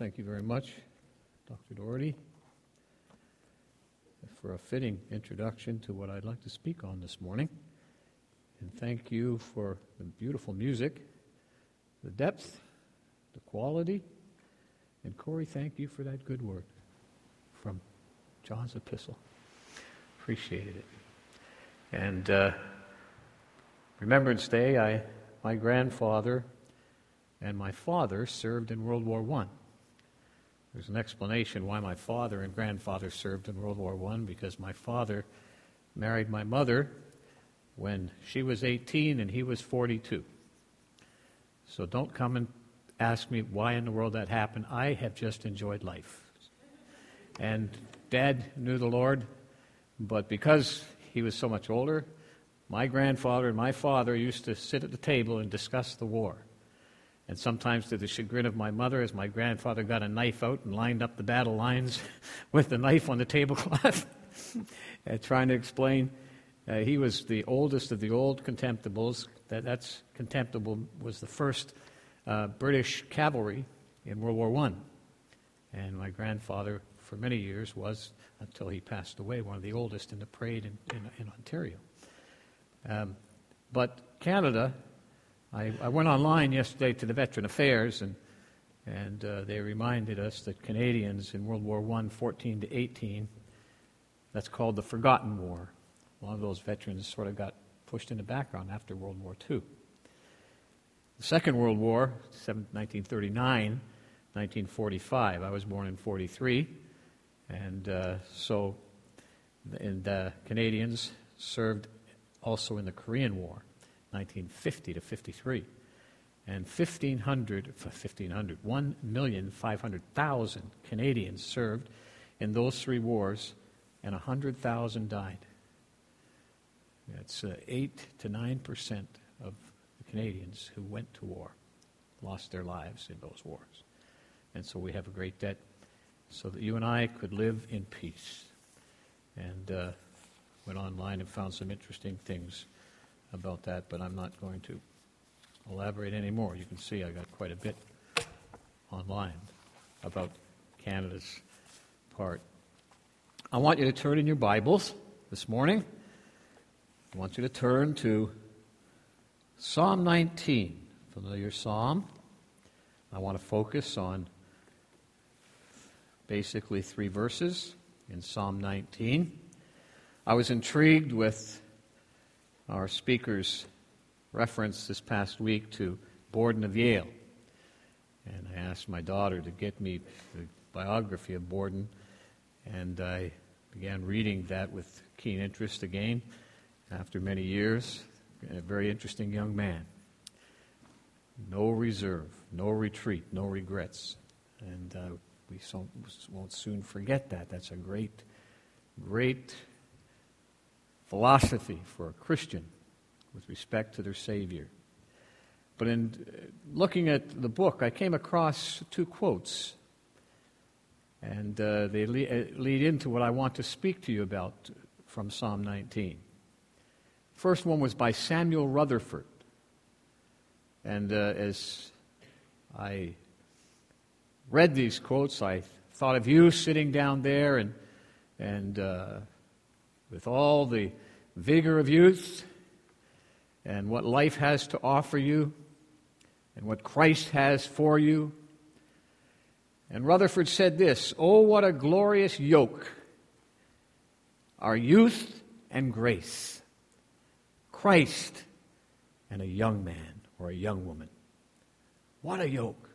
Thank you very much, Dr. Doherty, for a fitting introduction to what I'd like to speak on this morning. And thank you for the beautiful music, the depth, the quality. And Corey, thank you for that good word from John's epistle. Appreciated it. And uh, Remembrance Day, I, my grandfather and my father served in World War I. There's an explanation why my father and grandfather served in World War I because my father married my mother when she was 18 and he was 42. So don't come and ask me why in the world that happened. I have just enjoyed life. And dad knew the Lord, but because he was so much older, my grandfather and my father used to sit at the table and discuss the war. And sometimes, to the chagrin of my mother, as my grandfather got a knife out and lined up the battle lines with the knife on the tablecloth, trying to explain. Uh, he was the oldest of the old contemptibles. That, that's contemptible was the first uh, British cavalry in World War I. And my grandfather, for many years, was, until he passed away, one of the oldest in the parade in, in, in Ontario. Um, but Canada I, I, went online yesterday to the Veteran Affairs, and, and uh, they reminded us that Canadians in World War I, 14 to 18, that's called the Forgotten War. A lot of those veterans sort of got pushed in the background after World War II. The Second World War, 1939, 1945. I was born in 43, and uh, so and uh, Canadians served also in the Korean War. 1950 to 53. And 1,500, 1,500, 1,500,000 Canadians served in those three wars, and 100,000 died. That's uh, 8 to 9 percent of the Canadians who went to war lost their lives in those wars. And so we have a great debt so that you and I could live in peace. And uh, went online and found some interesting things about that, but I'm not going to elaborate anymore. You can see I got quite a bit online about Canada's part. I want you to turn in your Bibles this morning. I want you to turn to Psalm 19, familiar psalm. I want to focus on basically three verses in Psalm 19. I was intrigued with our speaker's reference this past week to Borden of Yale. And I asked my daughter to get me the biography of Borden, and I began reading that with keen interest again after many years. A very interesting young man. No reserve, no retreat, no regrets. And uh, we so, won't soon forget that. That's a great, great philosophy for a Christian with respect to their Savior. But in uh, looking at the book, I came across two quotes, and uh, they lead, uh, lead into what I want to speak to you about from Psalm 19. First one was by Samuel Rutherford. And uh, as I read these quotes, I thought of you sitting down there and, and uh, with all the vigor of youth and what life has to offer you and what Christ has for you. And Rutherford said this Oh, what a glorious yoke are youth and grace, Christ and a young man or a young woman. What a yoke.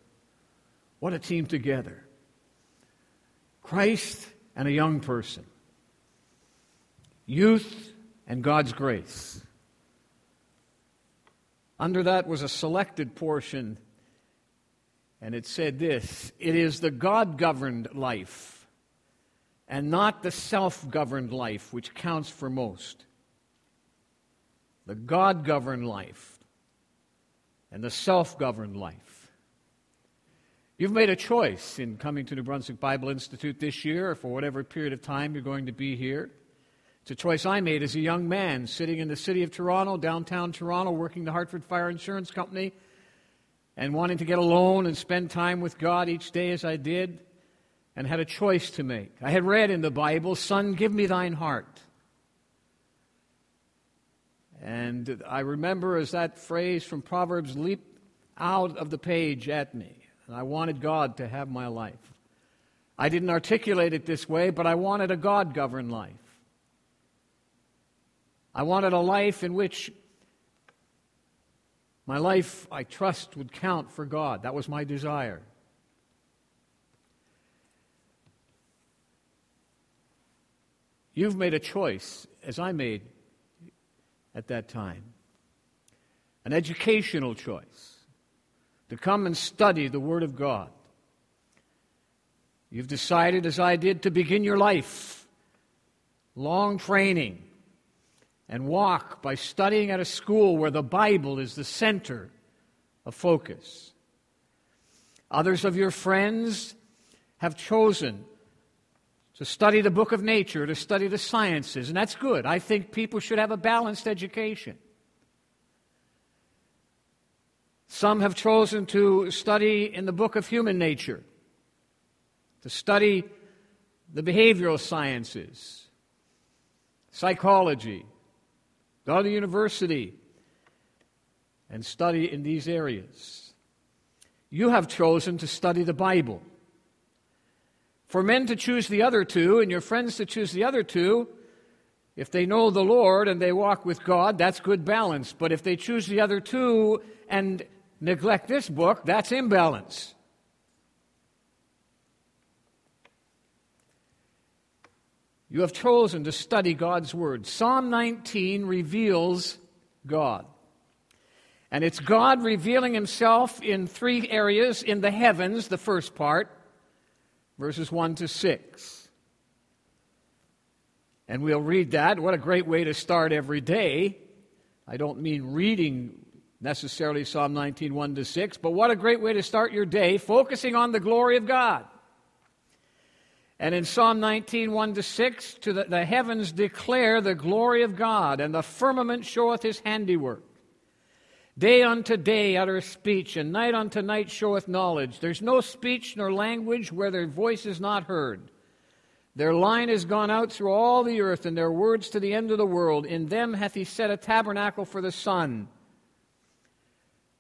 What a team together. Christ and a young person youth and God's grace. Under that was a selected portion, and it said this It is the God governed life and not the self governed life which counts for most. The God governed life and the self governed life. You've made a choice in coming to New Brunswick Bible Institute this year, or for whatever period of time you're going to be here. It's a choice I made as a young man sitting in the city of Toronto, downtown Toronto, working the Hartford Fire Insurance Company. and wanting to get alone and spend time with God each day as I did, and had a choice to make. I had read in the Bible, Son, give me thine heart. And I remember as that phrase from Proverbs leaped out of the page at me, and I wanted God to have my life. I didn't articulate it this way, but I wanted a God governed life. I wanted a life in which my life, I trust, would count for God. That was my desire. You've made a choice, as I made at that time, an educational choice to come and study the Word of God. You've decided, as I did, to begin your life, long training, and walk by studying at a school where the Bible is the center of focus. Others of your friends have chosen to study the book of nature, to study the sciences, and that's good. I think people should have a balanced education. Some have chosen to study in the book of human nature, to study the behavioral sciences, psychology, Go to university and study in these areas. You have chosen to study the Bible. For men to choose the other two and your friends to choose the other two, if they know the Lord and they walk with God, that's good balance. But if they choose the other two and neglect this book, that's imbalance. You have chosen to study God's Word. Psalm 19 reveals God. And it's God revealing Himself in three areas in the heavens, the first part, verses 1 to 6. And we'll read that. What a great way to start every day. I don't mean reading necessarily Psalm 19, 1 to 6, but what a great way to start your day, focusing on the glory of God. And in Psalm 19, 1 to 6, to the, the heavens declare the glory of God, and the firmament showeth his handiwork. Day unto day uttereth speech, and night unto night showeth knowledge. There's no speech nor language where their voice is not heard. Their line is gone out through all the earth, and their words to the end of the world. In them hath he set a tabernacle for the sun,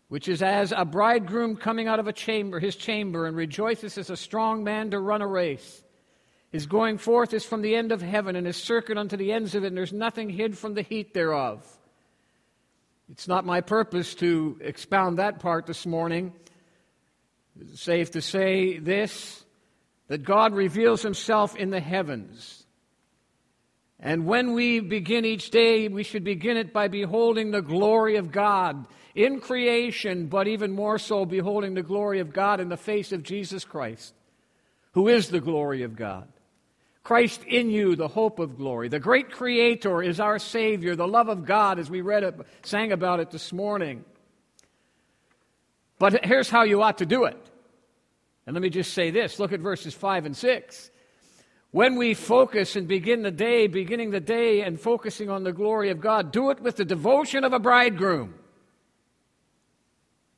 which is as a bridegroom coming out of a chamber, his chamber, and rejoiceth as a strong man to run a race. His going forth is from the end of heaven, and his circuit unto the ends of it, and there's nothing hid from the heat thereof. It's not my purpose to expound that part this morning. It's safe to say this that God reveals himself in the heavens. And when we begin each day, we should begin it by beholding the glory of God in creation, but even more so, beholding the glory of God in the face of Jesus Christ, who is the glory of God. Christ in you, the hope of glory. The great Creator is our Savior, the love of God, as we read it, sang about it this morning. But here's how you ought to do it. And let me just say this look at verses 5 and 6. When we focus and begin the day, beginning the day and focusing on the glory of God, do it with the devotion of a bridegroom.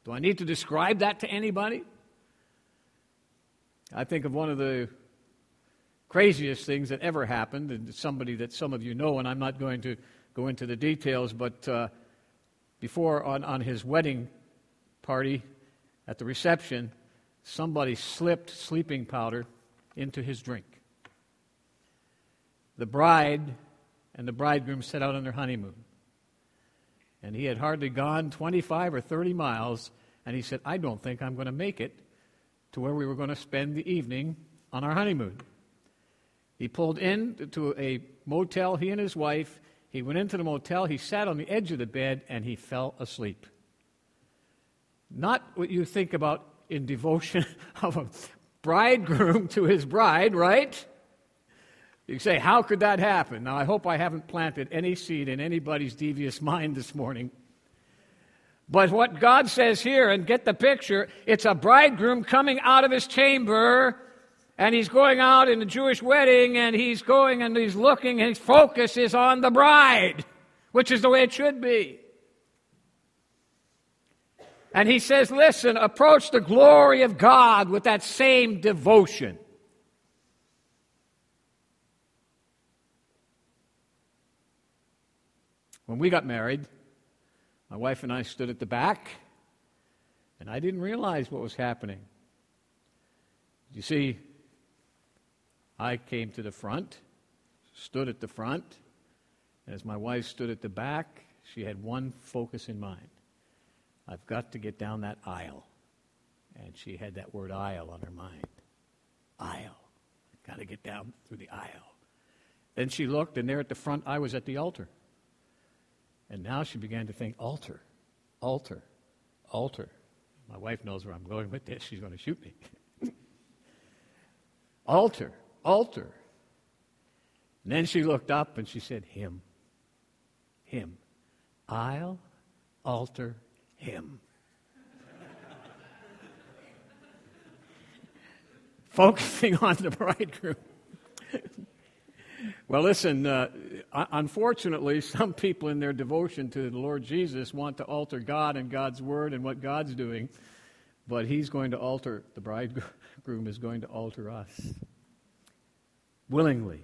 Do I need to describe that to anybody? I think of one of the craziest things that ever happened, and somebody that some of you know, and I'm not going to go into the details, but uh, before on, on his wedding party at the reception, somebody slipped sleeping powder into his drink. The bride and the bridegroom set out on their honeymoon. And he had hardly gone 25 or 30 miles, and he said, I don't think I'm going to make it to where we were going to spend the evening on our honeymoon. He pulled in to a motel, he and his wife. He went into the motel, he sat on the edge of the bed, and he fell asleep. Not what you think about in devotion of a bridegroom to his bride, right? You say, How could that happen? Now, I hope I haven't planted any seed in anybody's devious mind this morning. But what God says here, and get the picture, it's a bridegroom coming out of his chamber and he's going out in a Jewish wedding and he's going and he's looking and his focus is on the bride, which is the way it should be. And he says, listen, approach the glory of God with that same devotion. When we got married, my wife and I stood at the back, and I didn't realize what was happening. You see, I came to the front, stood at the front, and as my wife stood at the back, she had one focus in mind I've got to get down that aisle. And she had that word aisle on her mind. Aisle. Got to get down through the aisle. Then she looked, and there at the front, I was at the altar. And now she began to think altar, altar, altar. My wife knows where I'm going with this. She's going to shoot me. altar, altar. And then she looked up and she said, Him. Him. I'll alter him. Focusing on the bridegroom. well, listen, uh, unfortunately, some people in their devotion to the Lord Jesus want to alter God and God's word and what God's doing, but He's going to alter, the bridegroom is going to alter us willingly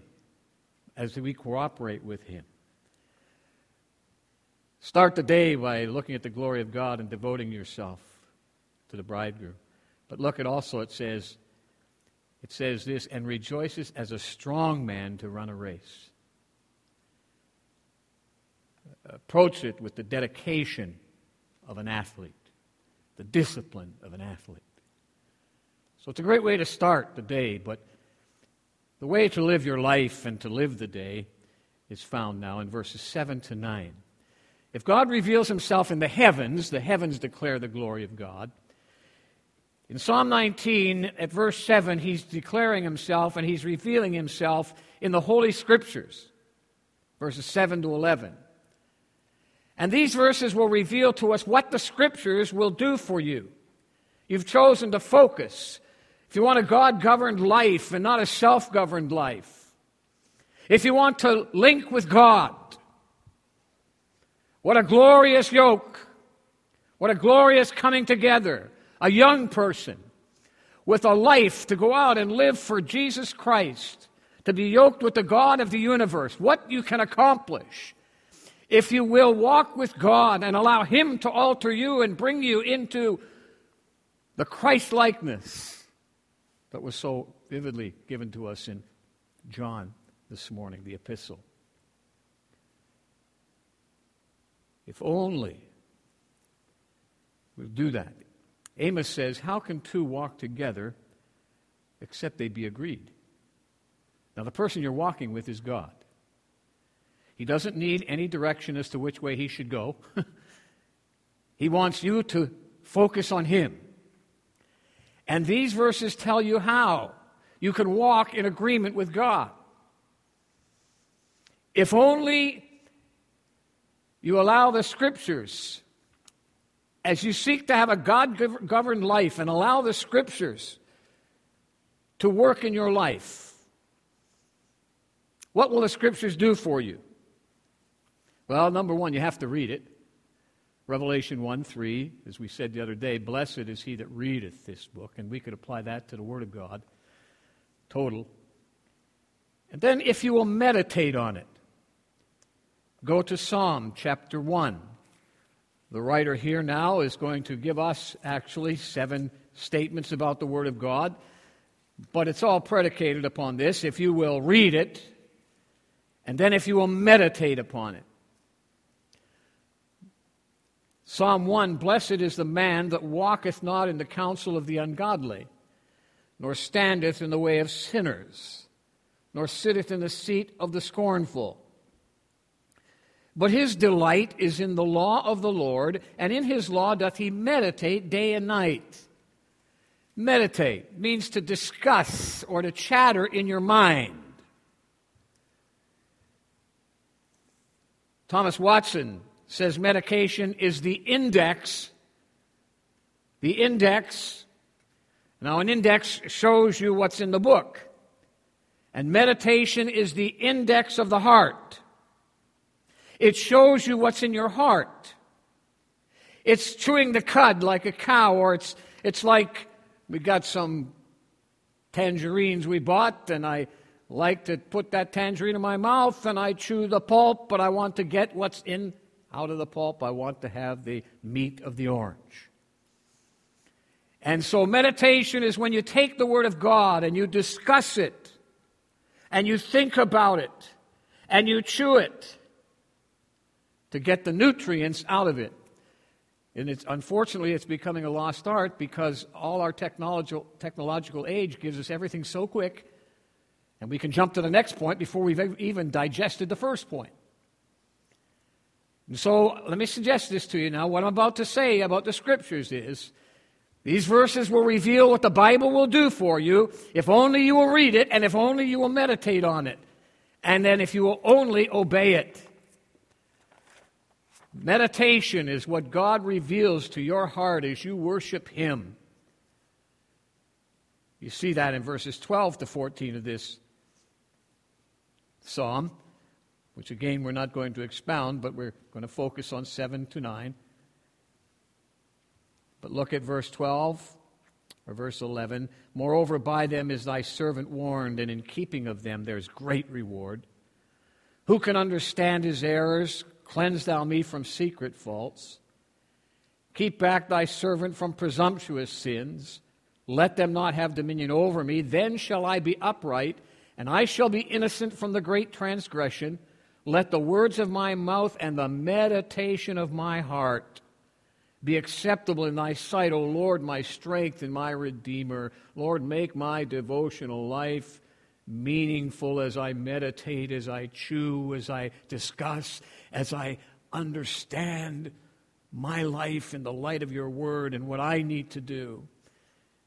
as we cooperate with Him. Start the day by looking at the glory of God and devoting yourself to the bridegroom. But look at also it says it says this and rejoices as a strong man to run a race. Approach it with the dedication of an athlete, the discipline of an athlete. So it's a great way to start the day, but the way to live your life and to live the day is found now in verses 7 to 9. If God reveals himself in the heavens, the heavens declare the glory of God. In Psalm 19, at verse 7, he's declaring himself and he's revealing himself in the Holy Scriptures, verses 7 to 11. And these verses will reveal to us what the Scriptures will do for you. You've chosen to focus if you want a God governed life and not a self governed life, if you want to link with God, what a glorious yoke! What a glorious coming together. A young person with a life to go out and live for Jesus Christ, to be yoked with the God of the universe. What you can accomplish if you will walk with God and allow Him to alter you and bring you into the Christ likeness that was so vividly given to us in John this morning, the epistle. If only we'll do that. Amos says, How can two walk together except they be agreed? Now, the person you're walking with is God. He doesn't need any direction as to which way he should go. he wants you to focus on Him. And these verses tell you how you can walk in agreement with God. If only you allow the scriptures, as you seek to have a God governed life and allow the scriptures to work in your life, what will the scriptures do for you? Well, number one, you have to read it. Revelation 1 3, as we said the other day, blessed is he that readeth this book. And we could apply that to the Word of God. Total. And then, if you will meditate on it, go to Psalm chapter 1. The writer here now is going to give us actually seven statements about the Word of God, but it's all predicated upon this. If you will read it, and then if you will meditate upon it. Psalm 1 Blessed is the man that walketh not in the counsel of the ungodly, nor standeth in the way of sinners, nor sitteth in the seat of the scornful. But his delight is in the law of the Lord, and in his law doth he meditate day and night. Meditate means to discuss or to chatter in your mind. Thomas Watson says medication is the index. The index. Now, an index shows you what's in the book. And meditation is the index of the heart. It shows you what's in your heart. It's chewing the cud like a cow, or it's, it's like we got some tangerines we bought, and I like to put that tangerine in my mouth, and I chew the pulp, but I want to get what's in out of the pulp. I want to have the meat of the orange. And so, meditation is when you take the Word of God and you discuss it, and you think about it, and you chew it to get the nutrients out of it. And it's, unfortunately, it's becoming a lost art because all our technological, technological age gives us everything so quick, and we can jump to the next point before we've even digested the first point. And so, let me suggest this to you now. What I'm about to say about the scriptures is these verses will reveal what the Bible will do for you if only you will read it and if only you will meditate on it. And then if you will only obey it. Meditation is what God reveals to your heart as you worship Him. You see that in verses 12 to 14 of this psalm, which again we're not going to expound, but we're going to focus on 7 to 9. But look at verse 12 or verse 11. Moreover, by them is thy servant warned, and in keeping of them there's great reward. Who can understand his errors? Cleanse thou me from secret faults. Keep back thy servant from presumptuous sins. Let them not have dominion over me. Then shall I be upright, and I shall be innocent from the great transgression. Let the words of my mouth and the meditation of my heart be acceptable in thy sight, O Lord, my strength and my redeemer. Lord, make my devotional life meaningful as I meditate, as I chew, as I discuss, as I understand my life in the light of your word and what I need to do.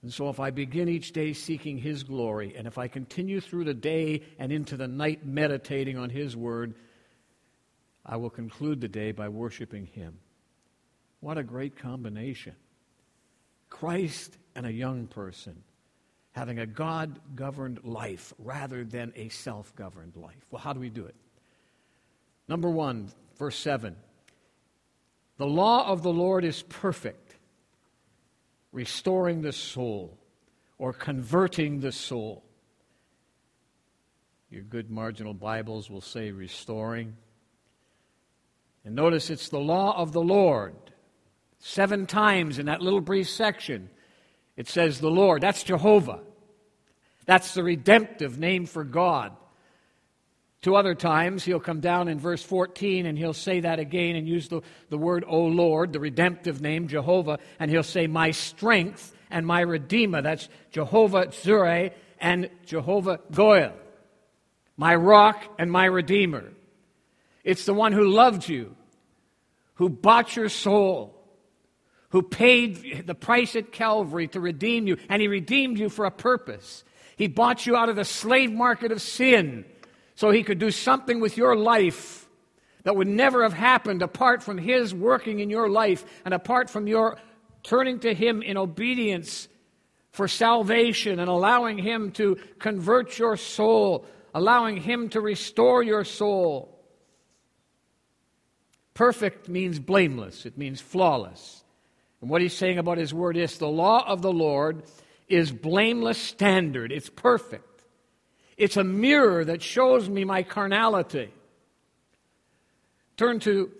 And so, if I begin each day seeking His glory, and if I continue through the day and into the night meditating on His word, I will conclude the day by worshiping Him. What a great combination! Christ and a young person having a God governed life rather than a self governed life. Well, how do we do it? Number one, verse 7 The law of the Lord is perfect, restoring the soul or converting the soul. Your good marginal Bibles will say restoring. And notice it's the law of the Lord. Seven times in that little brief section, it says the Lord. That's Jehovah. That's the redemptive name for God. Two other times, he'll come down in verse 14 and he'll say that again and use the, the word, O Lord, the redemptive name, Jehovah, and he'll say, My strength and my redeemer. That's Jehovah Zure and Jehovah Goel. My rock and my redeemer. It's the one who loved you, who bought your soul, who paid the price at Calvary to redeem you, and he redeemed you for a purpose. He bought you out of the slave market of sin so he could do something with your life that would never have happened apart from his working in your life and apart from your turning to him in obedience for salvation and allowing him to convert your soul, allowing him to restore your soul. Perfect means blameless, it means flawless. And what he's saying about his word is the law of the Lord is blameless standard, it's perfect. It's a mirror that shows me my carnality. Turn to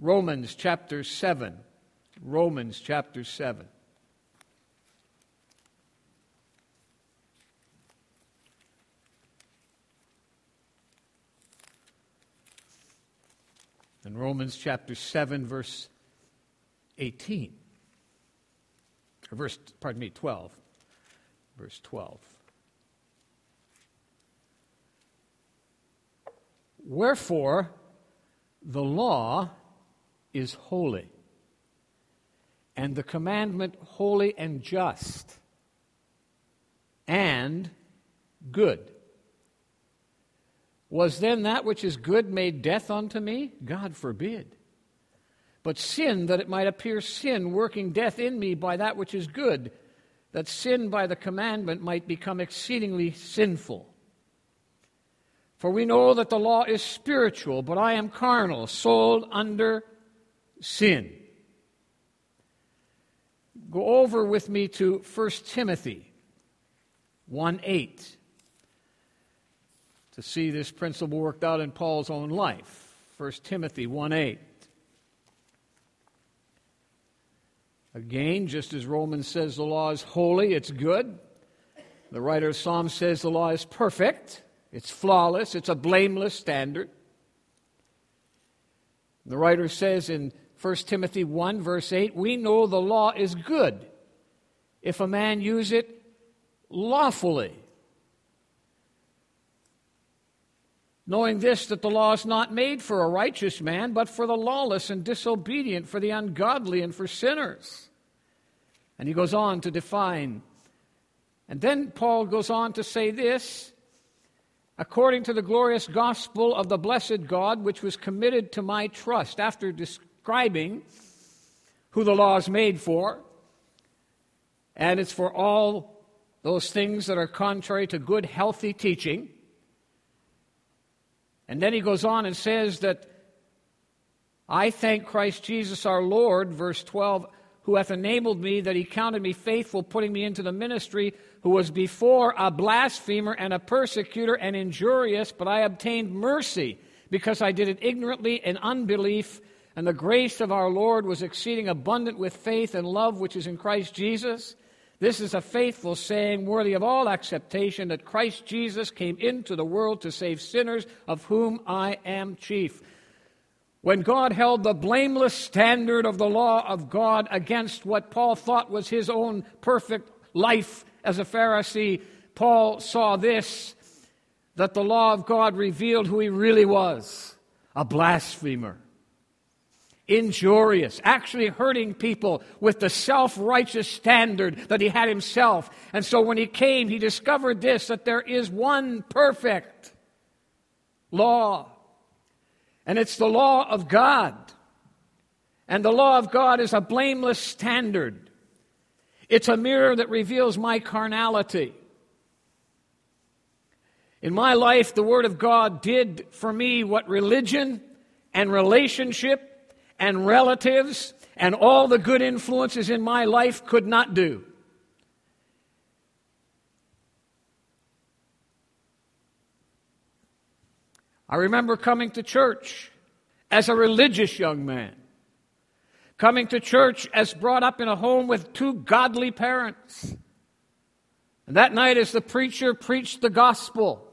Romans chapter 7. Romans chapter 7. In Romans chapter 7, verse 18. Or verse, pardon me, 12. Verse 12. Wherefore, the law is holy, and the commandment holy and just, and good. Was then that which is good made death unto me? God forbid. But sin, that it might appear sin, working death in me by that which is good, that sin by the commandment might become exceedingly sinful. For we know that the law is spiritual, but I am carnal, sold under sin. go over with me to 1 Timothy 1 8 to see this principle worked out in Paul's own life. 1 Timothy 1 8. Again, just as Romans says the law is holy, it's good. The writer of Psalms says the law is perfect, it's flawless, it's a blameless standard. The writer says in 1 Timothy 1, verse 8, we know the law is good if a man use it lawfully. Knowing this, that the law is not made for a righteous man, but for the lawless and disobedient, for the ungodly and for sinners. And he goes on to define. And then Paul goes on to say this according to the glorious gospel of the blessed God, which was committed to my trust, after describing who the law is made for. And it's for all those things that are contrary to good, healthy teaching. And then he goes on and says that I thank Christ Jesus our Lord, verse 12, who hath enabled me that he counted me faithful, putting me into the ministry, who was before a blasphemer and a persecutor and injurious, but I obtained mercy because I did it ignorantly in unbelief. And the grace of our Lord was exceeding abundant with faith and love which is in Christ Jesus. This is a faithful saying, worthy of all acceptation, that Christ Jesus came into the world to save sinners, of whom I am chief. When God held the blameless standard of the law of God against what Paul thought was his own perfect life as a Pharisee, Paul saw this that the law of God revealed who he really was a blasphemer injurious, actually hurting people with the self righteous standard that he had himself. And so when he came, he discovered this that there is one perfect law, and it's the law of God. And the law of God is a blameless standard. It's a mirror that reveals my carnality. In my life, the Word of God did for me what religion and relationship and relatives and all the good influences in my life could not do. I remember coming to church as a religious young man, coming to church as brought up in a home with two godly parents. And that night, as the preacher preached the gospel,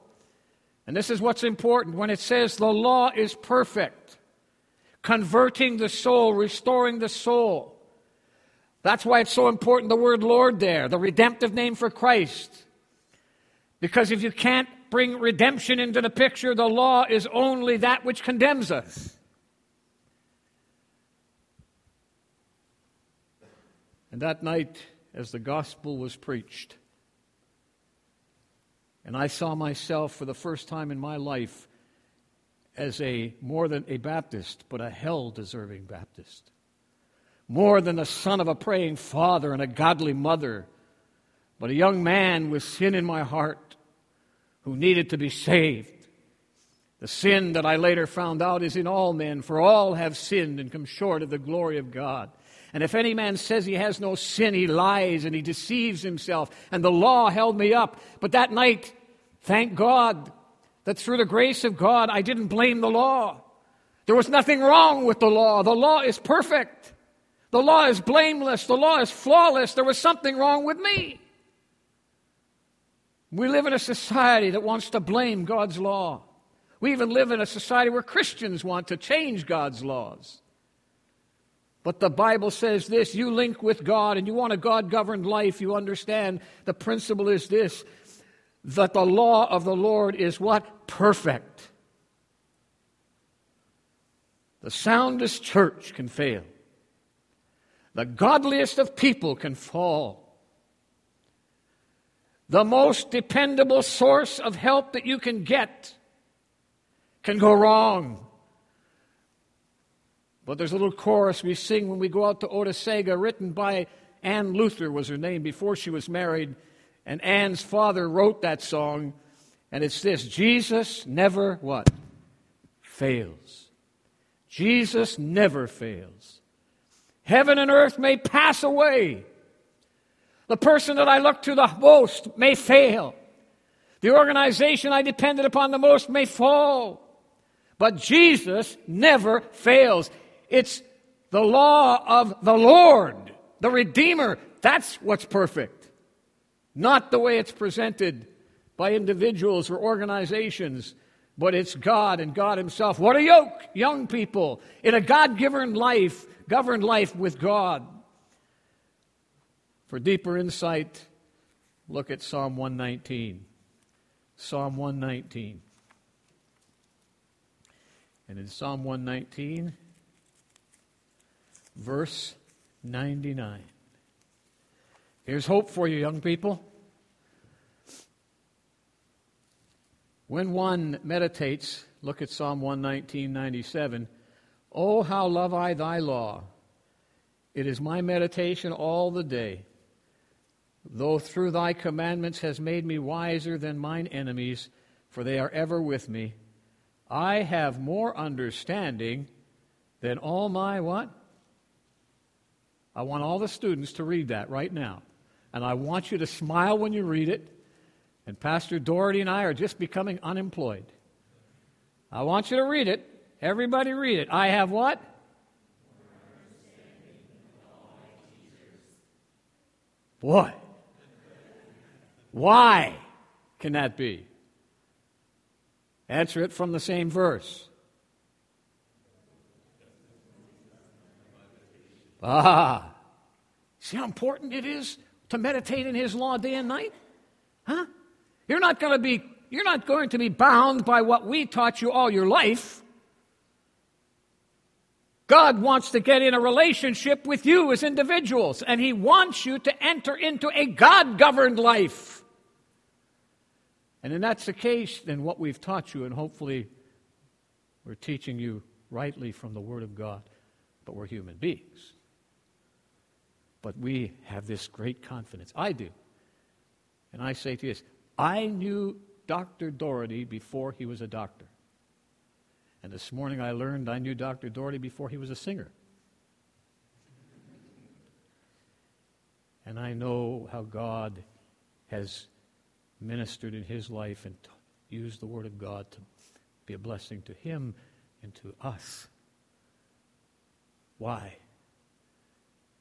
and this is what's important when it says the law is perfect converting the soul, restoring the soul. That's why it's so important the word Lord there, the redemptive name for Christ. Because if you can't bring redemption into the picture, the law is only that which condemns us. And that night, as the gospel was preached, and I saw myself for the first time in my life as a more than a Baptist, but a hell deserving Baptist. More than the son of a praying father and a godly mother, but a young man with sin in my heart who needed to be saved. The sin that I later found out is in all men, for all have sinned and come short of the glory of God. And if any man says he has no sin, he lies and he deceives himself. And the law held me up. But that night, thank God, that through the grace of God, I didn't blame the law. There was nothing wrong with the law. The law is perfect. The law is blameless. The law is flawless. There was something wrong with me. We live in a society that wants to blame God's law. We even live in a society where Christians want to change God's laws. But the Bible says this you link with God and you want a God governed life, you understand the principle is this that the law of the Lord is what? Perfect. The soundest church can fail. The godliest of people can fall. The most dependable source of help that you can get can go wrong. But there's a little chorus we sing when we go out to Otisega, written by Ann Luther, was her name before she was married. And Ann's father wrote that song, and it's this Jesus never what? Fails. Jesus never fails. Heaven and earth may pass away, The person that I look to the most may fail. The organization I depended upon the most may fall. But Jesus never fails. It's the law of the Lord, the Redeemer. That's what's perfect. Not the way it's presented by individuals or organizations, but it's God and God Himself. What a yoke, young people, in a God given life, governed life with God. For deeper insight, look at Psalm 119. Psalm 119. And in Psalm 119, verse 99. Here's hope for you, young people. When one meditates, look at Psalm 119, 97. Oh, how love I thy law! It is my meditation all the day. Though through thy commandments has made me wiser than mine enemies, for they are ever with me. I have more understanding than all my what? I want all the students to read that right now. And I want you to smile when you read it. And Pastor Doherty and I are just becoming unemployed. I want you to read it. Everybody read it. I have what? Boy. Why can that be? Answer it from the same verse. Ah. See how important it is to meditate in his law day and night? Huh? You're not going to be you're not going to be bound by what we taught you all your life. God wants to get in a relationship with you as individuals, and He wants you to enter into a God governed life. And if that's the case, then what we've taught you, and hopefully we're teaching you rightly from the Word of God, but we're human beings. But we have this great confidence. I do. And I say to you this I knew Dr. Doherty before he was a doctor. And this morning I learned I knew Dr. Doherty before he was a singer. And I know how God has ministered in his life and used the Word of God to be a blessing to him and to us. Why?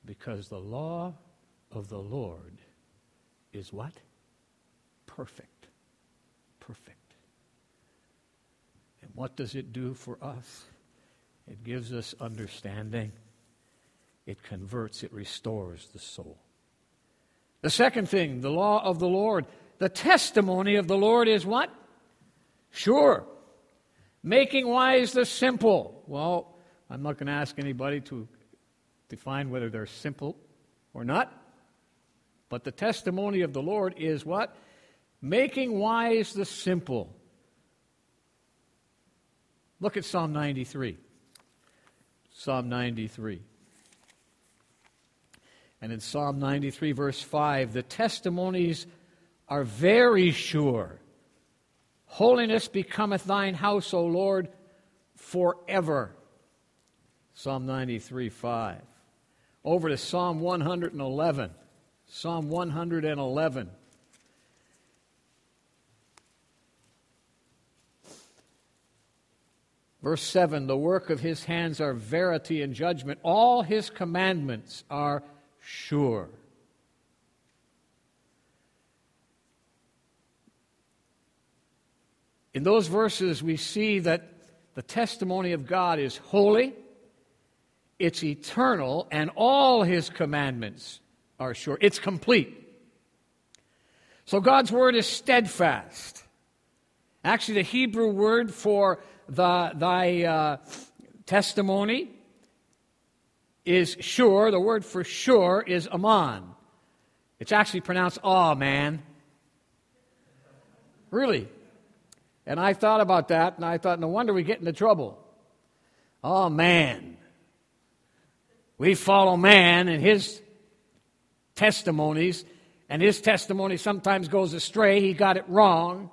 Because the law of the Lord is what? Perfect. Perfect. And what does it do for us? It gives us understanding. It converts, it restores the soul. The second thing, the law of the Lord. The testimony of the Lord is what? Sure. Making wise the simple. Well, I'm not going to ask anybody to define whether they're simple or not. But the testimony of the Lord is what? Making wise the simple. Look at Psalm 93. Psalm 93. And in Psalm 93, verse 5, the testimonies are very sure. Holiness becometh thine house, O Lord, forever. Psalm 93, 5. Over to Psalm 111. Psalm 111. Verse 7 The work of his hands are verity and judgment. All his commandments are sure. In those verses, we see that the testimony of God is holy, it's eternal, and all his commandments are sure. It's complete. So God's word is steadfast. Actually, the Hebrew word for the, thy uh, testimony is sure. The word for sure is aman. It's actually pronounced aw, man. Really. And I thought about that, and I thought, no wonder we get into trouble. Oh, man. We follow man and his testimonies, and his testimony sometimes goes astray. He got it wrong.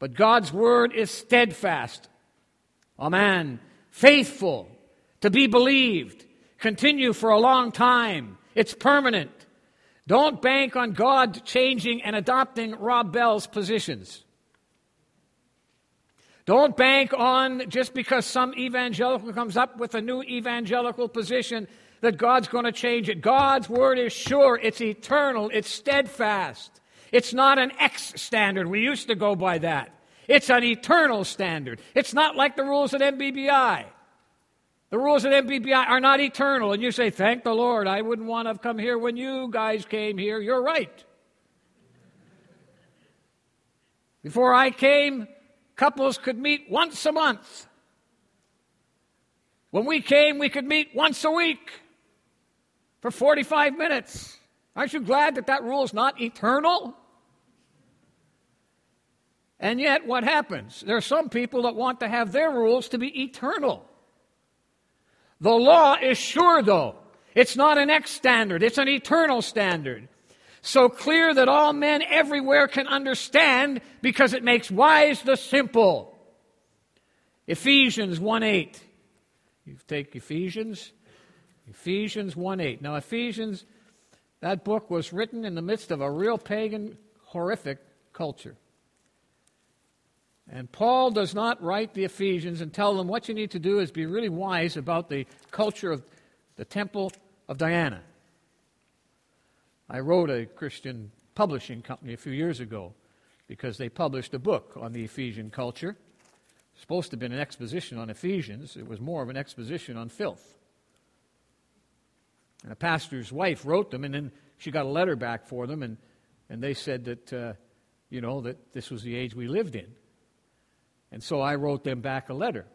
But God's word is steadfast, Amen. Faithful, to be believed, continue for a long time. It's permanent. Don't bank on God changing and adopting Rob Bell's positions. Don't bank on just because some evangelical comes up with a new evangelical position that God's going to change it. God's word is sure, it's eternal, it's steadfast. It's not an X standard. We used to go by that. It's an eternal standard. It's not like the rules at NBBI. The rules at NBBI are not eternal. And you say, Thank the Lord, I wouldn't want to have come here when you guys came here. You're right. Before I came, couples could meet once a month. When we came, we could meet once a week for 45 minutes. Aren't you glad that that rule is not eternal? And yet, what happens? There are some people that want to have their rules to be eternal. The law is sure, though. It's not an X standard, it's an eternal standard. So clear that all men everywhere can understand because it makes wise the simple. Ephesians 1 8. You take Ephesians, Ephesians 1 8. Now, Ephesians, that book was written in the midst of a real pagan, horrific culture. And Paul does not write the Ephesians and tell them what you need to do is be really wise about the culture of the temple of Diana. I wrote a Christian publishing company a few years ago because they published a book on the Ephesian culture. supposed to have been an exposition on Ephesians, it was more of an exposition on filth. And a pastor's wife wrote them, and then she got a letter back for them, and, and they said that, uh, you know, that this was the age we lived in. And so I wrote them back a letter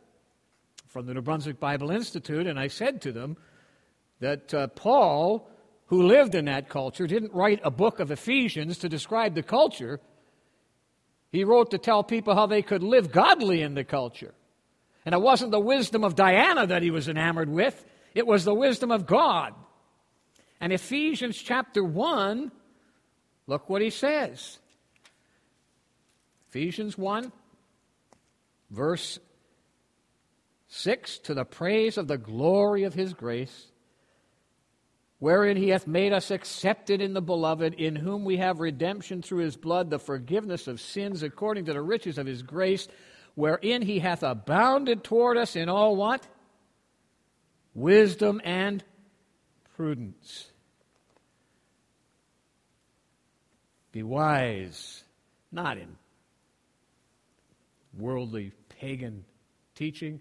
from the New Brunswick Bible Institute, and I said to them that uh, Paul, who lived in that culture, didn't write a book of Ephesians to describe the culture. He wrote to tell people how they could live godly in the culture. And it wasn't the wisdom of Diana that he was enamored with, it was the wisdom of God. And Ephesians chapter 1, look what he says. Ephesians 1, Verse 6 To the praise of the glory of his grace, wherein he hath made us accepted in the beloved, in whom we have redemption through his blood, the forgiveness of sins according to the riches of his grace, wherein he hath abounded toward us in all what? Wisdom and prudence. Be wise, not in worldly pagan teaching,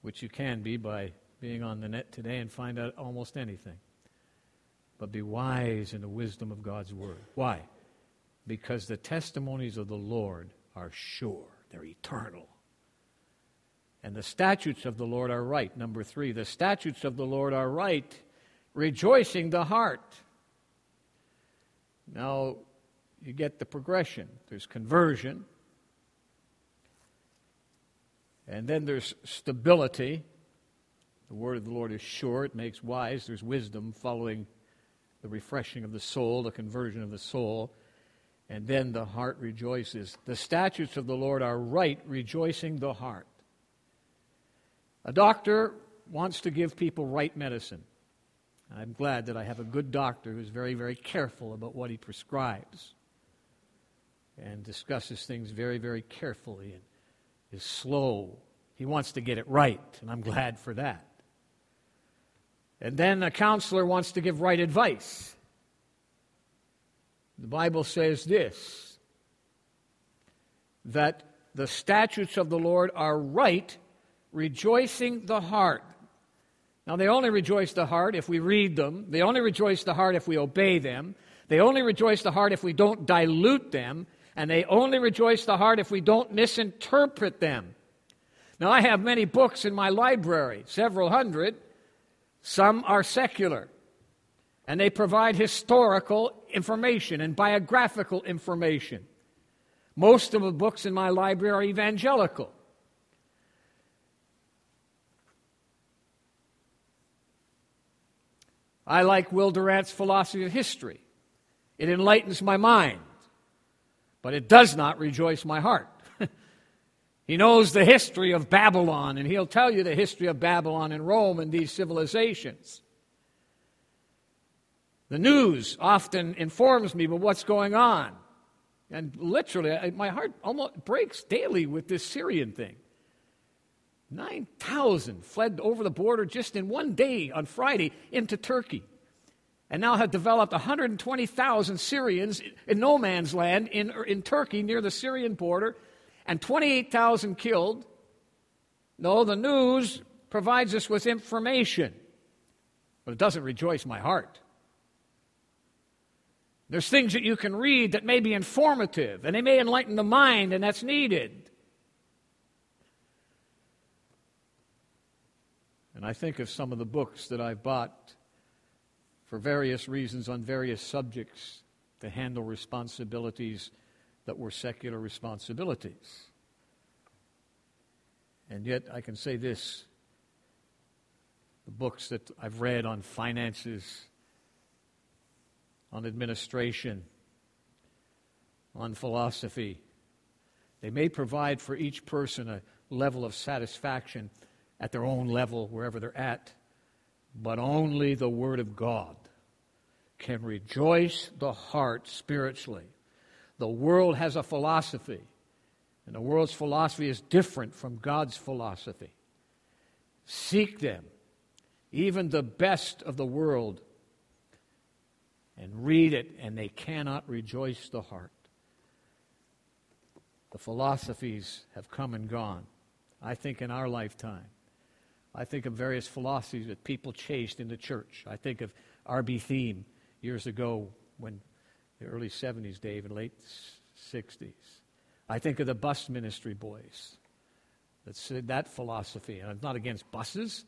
which you can be by being on the net today and find out almost anything. But be wise in the wisdom of God's word. Why? Because the testimonies of the Lord are sure, they're eternal. And the statutes of the Lord are right. Number three, the statutes of the Lord are right, rejoicing the heart. Now, you get the progression. There's conversion, and then there's stability. The word of the Lord is sure, it makes wise. There's wisdom following the refreshing of the soul, the conversion of the soul. And then the heart rejoices. The statutes of the Lord are right, rejoicing the heart. A doctor wants to give people right medicine. I'm glad that I have a good doctor who's very, very careful about what he prescribes and discusses things very, very carefully. And is slow. He wants to get it right, and I'm glad for that. And then a counselor wants to give right advice. The Bible says this that the statutes of the Lord are right, rejoicing the heart. Now, they only rejoice the heart if we read them, they only rejoice the heart if we obey them, they only rejoice the heart if we don't dilute them, and they only rejoice the heart if we don't misinterpret them. Now, I have many books in my library, several hundred. Some are secular, and they provide historical information and biographical information. Most of the books in my library are evangelical. I like Will Durant's philosophy of history. It enlightens my mind but it does not rejoice my heart. he knows the history of Babylon, and he'll tell you the history of Babylon and Rome and these civilizations. The news often informs me of what's going on. And literally, my heart almost breaks daily with this Syrian thing. 9,000 fled over the border just in one day on Friday into Turkey. And now have developed 120,000 Syrians in no man's land in, in Turkey near the Syrian border, and 28,000 killed. No, the news provides us with information, but it doesn't rejoice my heart. There's things that you can read that may be informative, and they may enlighten the mind, and that's needed. And I think of some of the books that I've bought for various reasons on various subjects to handle responsibilities that were secular responsibilities. And yet, I can say this the books that I've read on finances, on administration, on philosophy, they may provide for each person a level of satisfaction at their own level, wherever they're at, but only the Word of God can rejoice the heart spiritually. The world has a philosophy, and the world's philosophy is different from God's philosophy. Seek them, even the best of the world, and read it, and they cannot rejoice the heart. The philosophies have come and gone. I think in our lifetime, I think of various philosophies that people chased in the church. I think of R.B. Thieme years ago when the early 70s, Dave, and late 60s. I think of the bus ministry boys that said that philosophy. And I'm not against buses,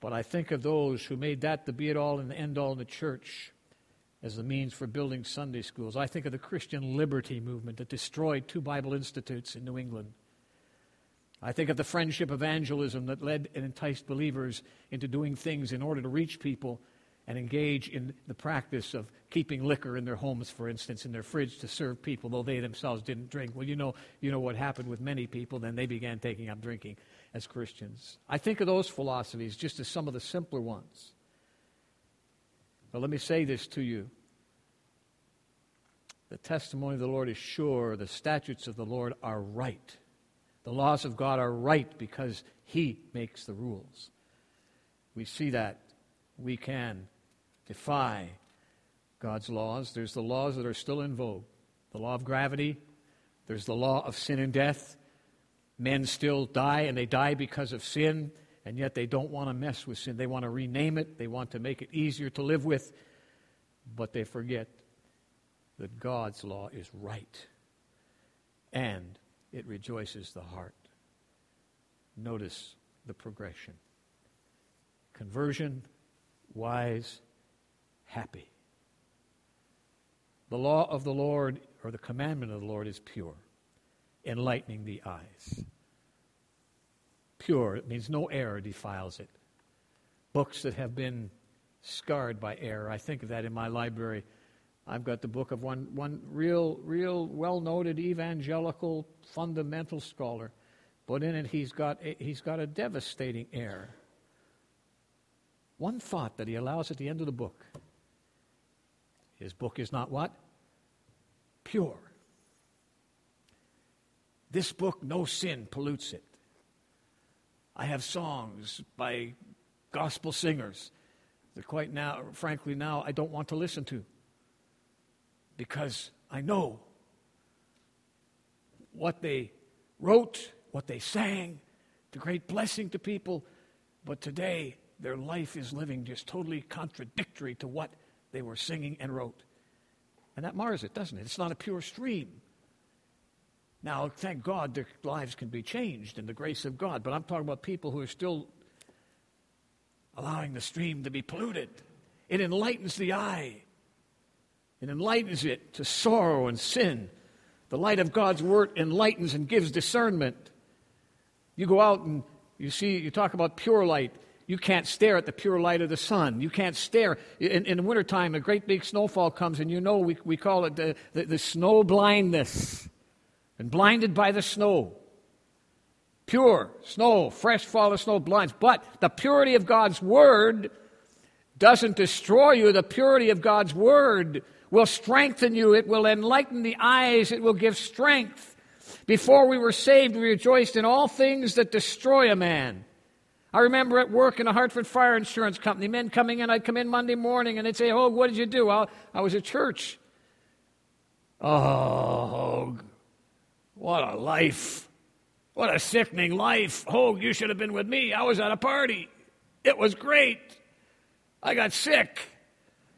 but I think of those who made that the be it all and the end all in the church as the means for building Sunday schools. I think of the Christian liberty movement that destroyed two Bible institutes in New England. I think of the friendship evangelism that led and enticed believers into doing things in order to reach people and engage in the practice of keeping liquor in their homes, for instance, in their fridge to serve people, though they themselves didn't drink. Well, you know, you know what happened with many people. Then they began taking up drinking as Christians. I think of those philosophies just as some of the simpler ones. But let me say this to you. The testimony of the Lord is sure, the statutes of the Lord are right. The laws of God are right because He makes the rules. We see that. We can defy God's laws. There's the laws that are still in vogue the law of gravity, there's the law of sin and death. Men still die, and they die because of sin, and yet they don't want to mess with sin. They want to rename it, they want to make it easier to live with, but they forget that God's law is right. And it rejoices the heart. Notice the progression conversion, wise, happy. The law of the Lord, or the commandment of the Lord, is pure, enlightening the eyes. Pure, it means no error defiles it. Books that have been scarred by error, I think of that in my library I've got the book of one, one real, real well noted evangelical fundamental scholar, but in it he's got, a, he's got a devastating error. One thought that he allows at the end of the book. His book is not what? Pure. This book, no sin pollutes it. I have songs by gospel singers that quite now, frankly, now I don't want to listen to because I know what they wrote, what they sang, the great blessing to people, but today their life is living just totally contradictory to what they were singing and wrote. And that mars it, doesn't it? It's not a pure stream. Now, thank God their lives can be changed in the grace of God, but I'm talking about people who are still allowing the stream to be polluted. It enlightens the eye, it enlightens it to sorrow and sin. The light of God's word enlightens and gives discernment. You go out and you see, you talk about pure light. You can't stare at the pure light of the sun. You can't stare. In, in the wintertime, a great big snowfall comes, and you know we, we call it the, the, the snow blindness. And blinded by the snow. Pure snow, fresh fall of snow blinds. But the purity of God's word doesn't destroy you. The purity of God's word will strengthen you, it will enlighten the eyes, it will give strength. Before we were saved, we rejoiced in all things that destroy a man. I remember at work in a Hartford Fire Insurance Company, men coming in, I'd come in Monday morning and they'd say, Oh, what did you do? Well, I was at church. Oh, what a life. What a sickening life. Hogue, you should have been with me. I was at a party. It was great. I got sick.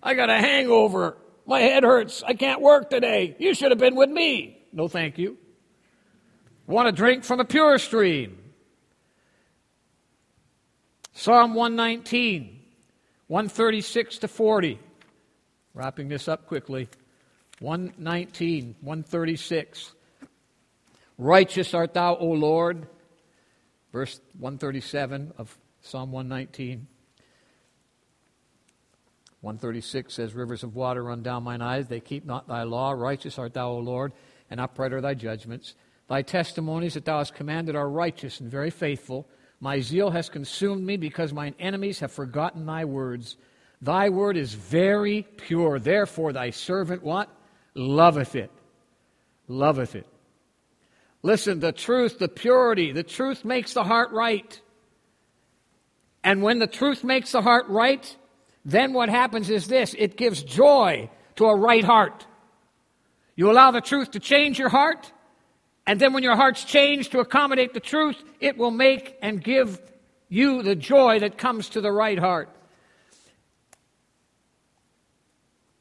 I got a hangover. My head hurts. I can't work today. You should have been with me. No, thank you. Want a drink from a pure stream. Psalm 119, 136 to 40. Wrapping this up quickly. 119, 136. Righteous art thou, O Lord. Verse 137 of Psalm 119. 136 says, Rivers of water run down mine eyes. They keep not thy law. Righteous art thou, O Lord, and upright are thy judgments. Thy testimonies that thou hast commanded are righteous and very faithful. My zeal has consumed me because mine enemies have forgotten thy words. Thy word is very pure. Therefore, thy servant what? Loveth it. Loveth it. Listen, the truth, the purity, the truth makes the heart right. And when the truth makes the heart right, then what happens is this it gives joy to a right heart. You allow the truth to change your heart, and then when your heart's changed to accommodate the truth, it will make and give you the joy that comes to the right heart.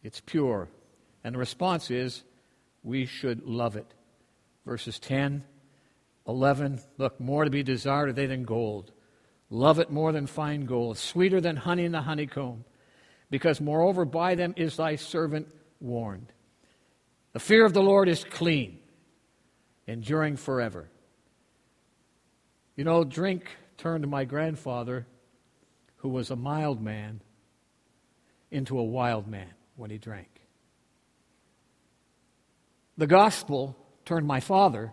It's pure. And the response is we should love it. Verses 10, 11 look, more to be desired are they than gold. Love it more than fine gold, sweeter than honey in the honeycomb because moreover by them is thy servant warned. The fear of the Lord is clean, enduring forever. You know, drink turned my grandfather, who was a mild man, into a wild man when he drank. The gospel turned my father,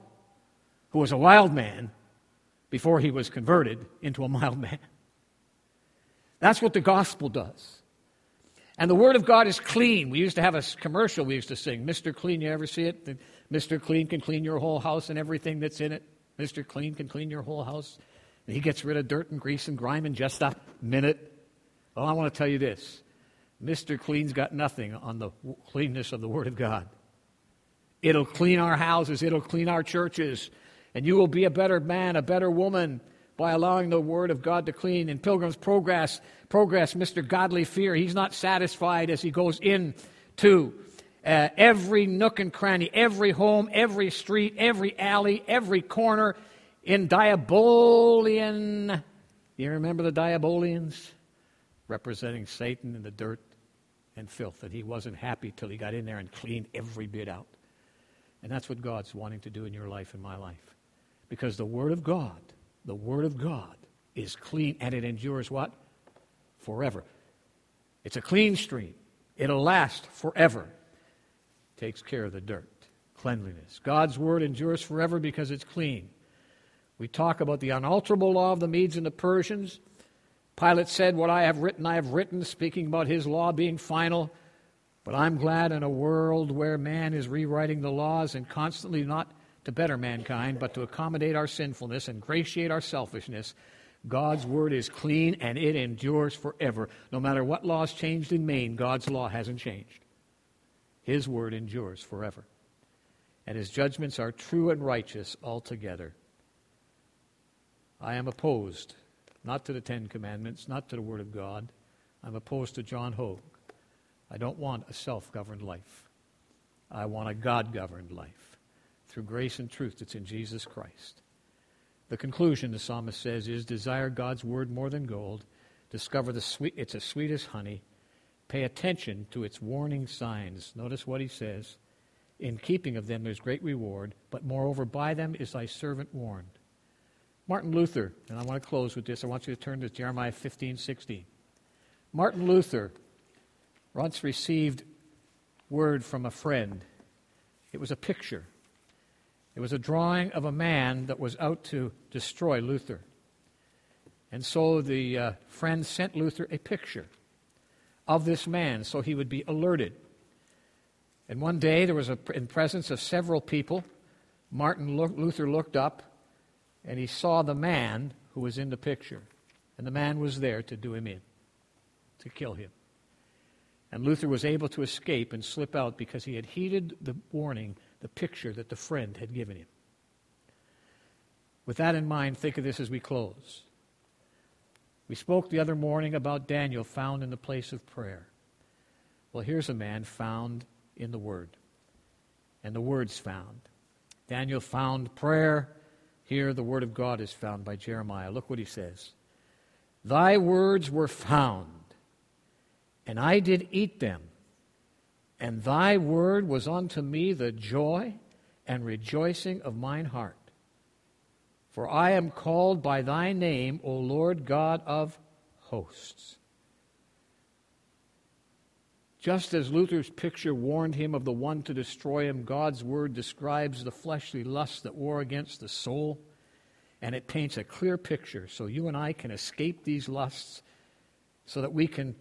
who was a wild man before he was converted, into a mild man. That's what the gospel does. And the Word of God is clean. We used to have a commercial we used to sing, Mr. Clean. You ever see it? Mr. Clean can clean your whole house and everything that's in it. Mr. Clean can clean your whole house. And he gets rid of dirt and grease and grime in just a minute. Well, I want to tell you this Mr. Clean's got nothing on the cleanness of the Word of God. It'll clean our houses, it'll clean our churches, and you will be a better man, a better woman by allowing the Word of God to clean. In Pilgrim's Progress, progress, Mr. Godly Fear, he's not satisfied as he goes in to uh, every nook and cranny, every home, every street, every alley, every corner in Diabolian. You remember the Diabolians? Representing Satan and the dirt and filth, that he wasn't happy till he got in there and cleaned every bit out. And that's what God's wanting to do in your life and my life. Because the Word of God the Word of God is clean and it endures what? Forever. It's a clean stream. It'll last forever. Takes care of the dirt, cleanliness. God's Word endures forever because it's clean. We talk about the unalterable law of the Medes and the Persians. Pilate said, What I have written, I have written, speaking about his law being final. But I'm glad in a world where man is rewriting the laws and constantly not to better mankind, but to accommodate our sinfulness and gratiate our selfishness. God's word is clean and it endures forever. No matter what laws changed in Maine, God's law hasn't changed. His word endures forever. And his judgments are true and righteous altogether. I am opposed, not to the Ten Commandments, not to the Word of God. I'm opposed to John Hogue. I don't want a self governed life. I want a God governed life through grace and truth that's in Jesus Christ. The conclusion, the psalmist says, is desire God's word more than gold. Discover the sweet, it's as sweet as honey. Pay attention to its warning signs. Notice what he says. In keeping of them there's great reward, but moreover by them is thy servant warned. Martin Luther, and I want to close with this. I want you to turn to Jeremiah 15, 16. Martin Luther once received word from a friend. It was a picture. It was a drawing of a man that was out to destroy Luther. And so the uh, friend sent Luther a picture of this man so he would be alerted. And one day there was a, in presence of several people, Martin Luther looked up and he saw the man who was in the picture. And the man was there to do him in, to kill him. And Luther was able to escape and slip out because he had heeded the warning, the picture that the friend had given him. With that in mind, think of this as we close. We spoke the other morning about Daniel found in the place of prayer. Well, here's a man found in the Word, and the Word's found. Daniel found prayer. Here, the Word of God is found by Jeremiah. Look what he says Thy words were found, and I did eat them, and thy word was unto me the joy and rejoicing of mine heart. For I am called by thy name, O Lord God of hosts. Just as Luther's picture warned him of the one to destroy him, God's word describes the fleshly lusts that war against the soul, and it paints a clear picture so you and I can escape these lusts, so that we can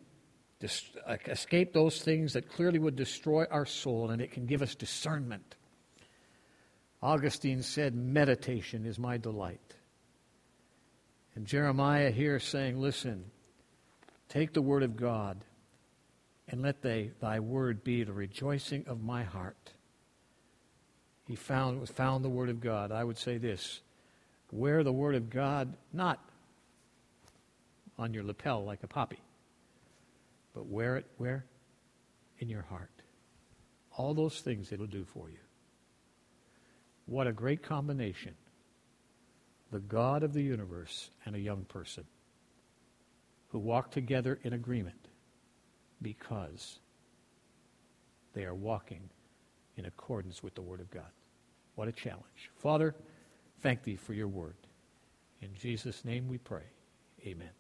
escape those things that clearly would destroy our soul, and it can give us discernment. Augustine said, Meditation is my delight. And Jeremiah here saying, Listen, take the word of God and let they, thy word be the rejoicing of my heart. He found, found the word of God. I would say this wear the word of God not on your lapel like a poppy, but wear it where? In your heart. All those things it'll do for you. What a great combination. The God of the universe and a young person who walk together in agreement because they are walking in accordance with the Word of God. What a challenge. Father, thank thee for your word. In Jesus' name we pray. Amen.